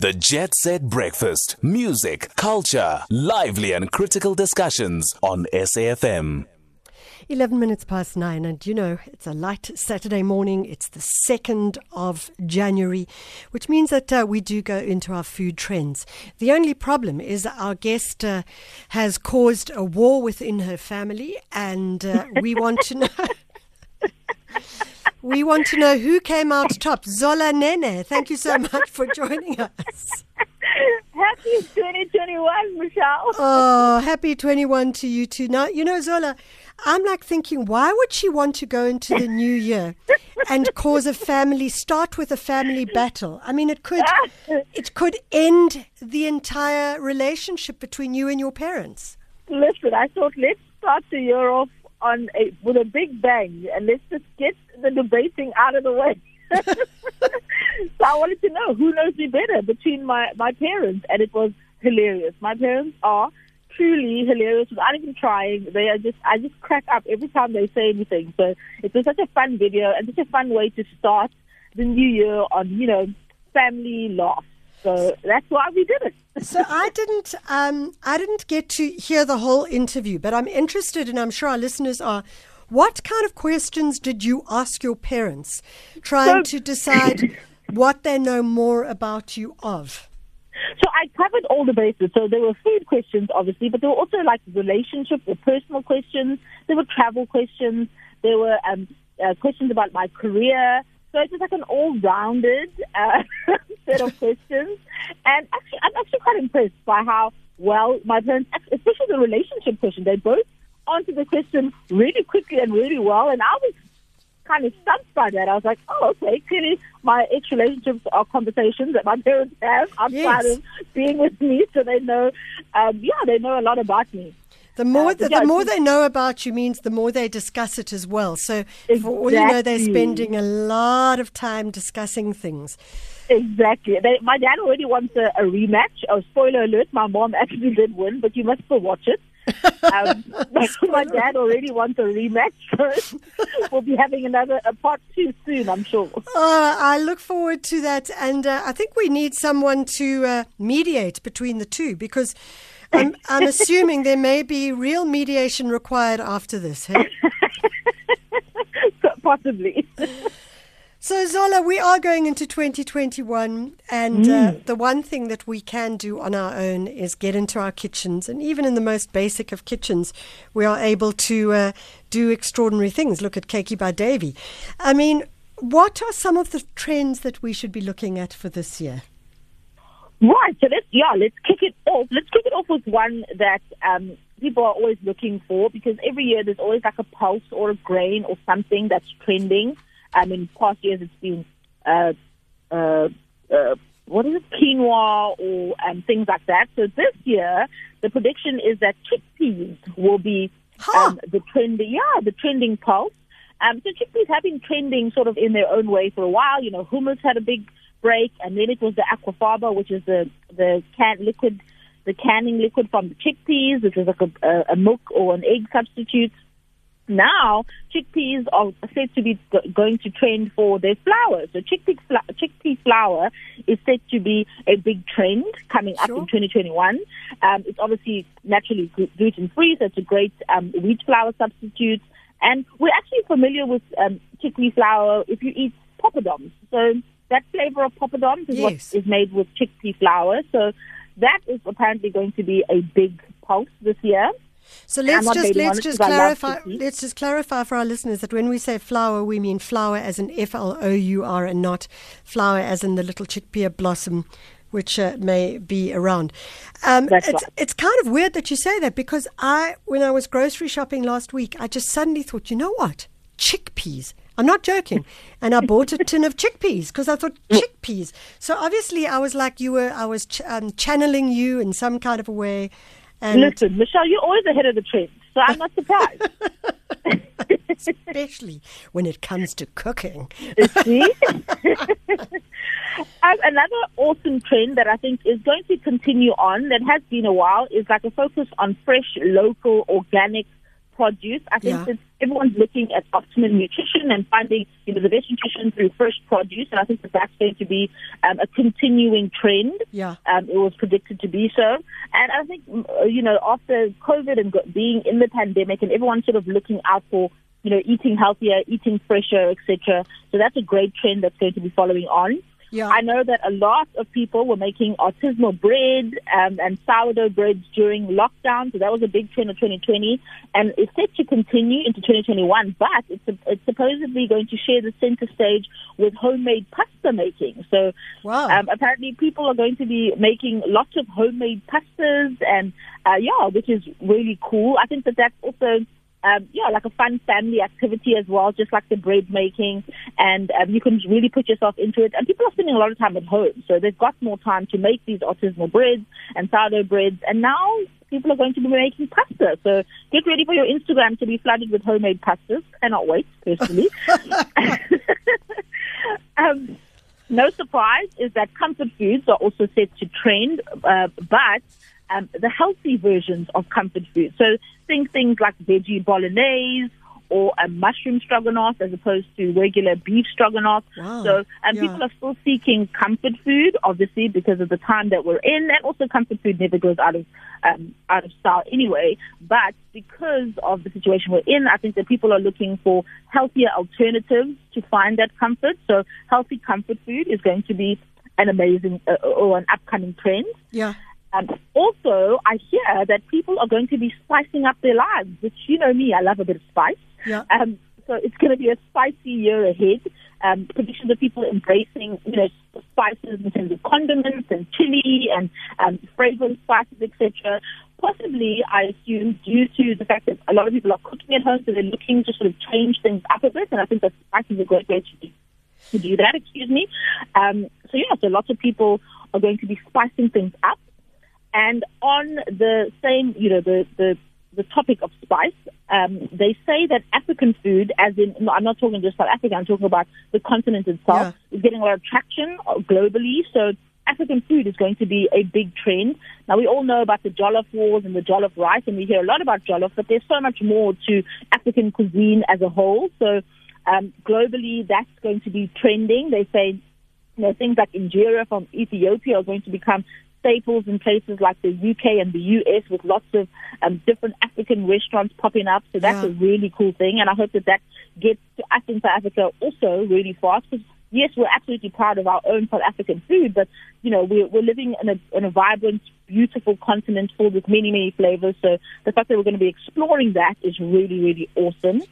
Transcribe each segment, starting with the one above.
The Jet Set Breakfast. Music, culture, lively and critical discussions on SAFM. 11 minutes past nine, and you know, it's a light Saturday morning. It's the 2nd of January, which means that uh, we do go into our food trends. The only problem is our guest uh, has caused a war within her family, and uh, we want to know. We want to know who came out top. Zola Nene, thank you so much for joining us. Happy 2021, Michelle. Oh, happy 21 to you too. Now, you know, Zola, I'm like thinking, why would she want to go into the new year and cause a family, start with a family battle? I mean, it could, it could end the entire relationship between you and your parents. Listen, I thought let's start the year off on a, with a big bang and let's just get the debating out of the way. so I wanted to know who knows me better between my, my parents, and it was hilarious. My parents are truly hilarious without even trying. They are just, I just crack up every time they say anything. So it was such a fun video and such a fun way to start the new year on, you know, family laughs. So that's why we did it. So I didn't, um, I didn't get to hear the whole interview, but I'm interested, and I'm sure our listeners are. What kind of questions did you ask your parents, trying So- to decide what they know more about you of? So I covered all the bases. So there were food questions, obviously, but there were also like relationship or personal questions. There were travel questions. There were um, uh, questions about my career. So it's just like an all-rounded uh, set of questions. And actually, I'm actually quite impressed by how well my parents, especially the relationship question, they both answered the question really quickly and really well. And I was kind of stumped by that. I was like, oh, okay, clearly my ex relationships are conversations that my parents have outside Yes. of being with me, so they know, um, yeah, they know a lot about me. The more Uh, the, yeah, the more they know about you means the more they discuss it as well. So for all you know, they're spending a lot of time discussing things. Exactly. They, my dad already wants a, a rematch. Oh, spoiler alert, my mom actually did win, but you must still watch it. Um, my dad already wants a rematch, so we'll be having another a part two soon, I'm sure. Oh, I look forward to that, and uh, I think we need someone to uh, mediate between the two because I'm, I'm assuming there may be real mediation required after this. Hey? Possibly. So, Zola, we are going into 2021, and uh, the one thing that we can do on our own is get into our kitchens. And even in the most basic of kitchens, we are able to uh, do extraordinary things. Look at Keiki by Davy. I mean, what are some of the trends that we should be looking at for this year? Right. So let's yeah, let's kick it off. Let's kick it off with one that um, people are always looking for because every year there's always like a pulse or a grain or something that's trending. Um, in past years it's been uh, uh, uh, what is it, quinoa or um, things like that. So this year the prediction is that chickpeas will be Huh. um, the trending yeah the trending pulse. Um, so chickpeas have been trending sort of in their own way for a while. You know, hummus had a big break, and then it was the aquafaba, which is the the can liquid, the canning liquid from the chickpeas, which is like a, a, a milk or an egg substitute. Now, chickpeas are said to be going to trend for their flour. So chickpea, chickpea flour is said to be a big trend coming up Sure. in 2021. Um, it's obviously naturally gluten free, so it's a great um, wheat flour substitute. And we're actually familiar with um, chickpea flour if you eat poppadoms. So that flavor of poppadoms is Yes. what is made with chickpea flour. So that is apparently going to be a big pulse this year. So let's just let's just because I love clarify let's just clarify for our listeners that when we say flour, we mean flour as in F L O U R and not flour as in the little chickpea blossom, which uh, may be around. Um, it's right. it's kind of weird that you say that because I when I was grocery shopping last week, I just suddenly thought, you know what, chickpeas. I'm not joking, and I bought a tin of chickpeas because I thought chickpeas. So obviously, I was like you were. I was ch- um, channeling you in some kind of a way. And Listen, Michelle, you're always ahead of the trend, so I'm not surprised. especially when it comes to cooking. See? um, another awesome trend that I think is going to continue on, that has been a while, is like a focus on fresh, local, organic produce. I think Yeah. that everyone's looking at optimum nutrition and finding, you know, the best nutrition through fresh produce, and I think that that's going to be um, a continuing trend. Yeah. Um, it was predicted to be so, and I think, uh, you know, after COVID and being in the pandemic, and everyone sort of looking out for, you know, eating healthier, eating fresher, etc. So that's a great trend that's going to be following on. Yeah. I know that a lot of people were making artisanal bread um, and sourdough breads during lockdown, so that was a big trend of 2020, and it's set to continue into 2021. But it's it's supposedly going to share the center stage with homemade pasta making. So Wow. um, apparently, people are going to be making lots of homemade pastas, and uh, yeah, which is really cool. I think that that's also um, yeah, like a fun family activity as well, just like the bread making, and um, you can really put yourself into it. And people are spending a lot of time at home, so they've got more time to make these artisanal breads and sourdough breads. And now people are going to be making pasta, so get ready for your Instagram to be flooded with homemade pastas. Cannot wait, personally. um, no surprise is that comfort foods are also set to trend, uh, but um, the healthy versions of comfort food. So think things like veggie bolognese or a mushroom stroganoff as opposed to regular beef stroganoff. Wow. So um, Yeah. people are still seeking comfort food, obviously because of the time that we're in, and also comfort food never goes out of um, out of style anyway. But because of the situation we're in, I think that people are looking for healthier alternatives to find that comfort. So healthy comfort food is going to be an amazing uh, or an upcoming trend. yeah. Um, also, I hear that people are going to be spicing up their lives, which you know me, I love a bit of spice. Yeah. Um, so it's going to be a spicy year ahead. Um, predictions of people embracing, you know, spices in terms of condiments and chili and um, fragrance spices, etc. Possibly, I assume, due to the fact that a lot of people are cooking at home, so they're looking to sort of change things up a bit. And I think that spice is a great way to do, to do that. Excuse me. Um, so yeah, so lots of people are going to be spicing things up. And on the same, you know, the, the, the topic of spice, um, they say that African food, as in, no, I'm not talking just South Africa, I'm talking about the continent itself, is getting a lot of traction globally. So African food is going to be a big trend. Now, we all know about the jollof wars and the jollof rice, and we hear a lot about jollof, but there's so much more to African cuisine as a whole. So um, globally, that's going to be trending. They say you know, things like injera from Ethiopia are going to become staples in places like the UK and the US with lots of um, different African restaurants popping up. So that's Yeah. a really cool thing. And I hope that that gets to us in South Africa also really fast. Because yes, we're absolutely proud of our own South African food, but you know, we're, we're living in a, in a vibrant, beautiful continent filled with many, many flavors. So the fact that we're going to be exploring that is really, really awesome.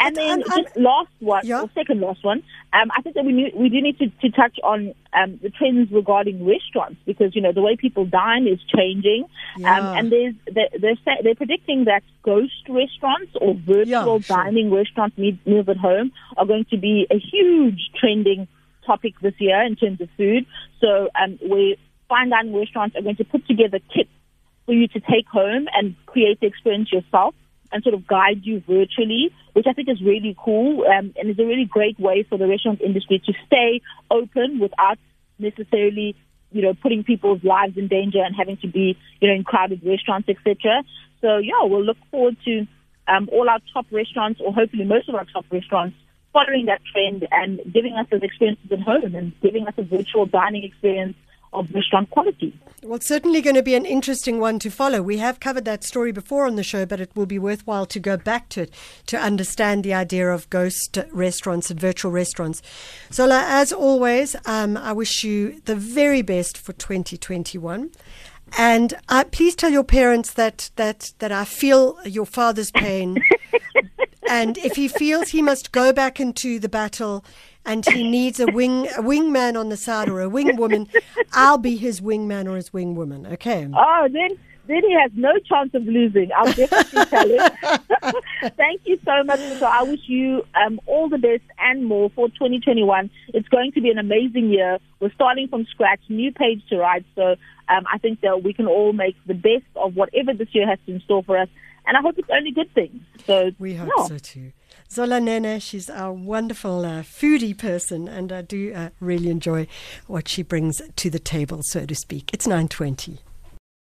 And then And- and- just last one, Yeah. or second last one, um, I think that we need, we do need to, to touch on um, the trends regarding restaurants because you know the way people dine is changing, Yeah. um, and there's they're they're, they're predicting that ghost restaurants or virtual Yeah, sure. dining restaurants meal- meals at home are going to be a huge trending topic this year in terms of food. So um, we fine dining restaurants are going to put together kits for you to take home and create the experience yourself and sort of guide you virtually, which I think is really cool um, and is a really great way for the restaurant industry to stay open without necessarily, you know, putting people's lives in danger and having to be, you know, in crowded restaurants, etc. So yeah, we'll look forward to um, all our top restaurants, or hopefully most of our top restaurants, following that trend and giving us those experiences at home and giving us a virtual dining experience of restaurant quality. Well, it's certainly going to be an interesting one to follow. We have covered that story before on the show, but it will be worthwhile to go back to it to understand the idea of ghost restaurants and virtual restaurants. Zola, as always, um, I wish you the very best for 2021. And uh, please tell your parents that, that, that I feel your father's pain. and if he feels he must go back into the battle and he needs a wing a wingman on the side or a wing woman, I'll be his wingman or his wing woman. Okay. Oh, then then he has no chance of losing. I'll definitely tell him. Thank you so much. So I wish you um, all the best and more for 2021. It's going to be an amazing year. We're starting from scratch, new page to write. So um, I think that we can all make the best of whatever this year has in store for us. And I hope it's only good things. So We hope yeah. so too. Zola Nene, she's our wonderful uh, foodie person, and I do uh, really enjoy what she brings to the table, so to speak. It's 920.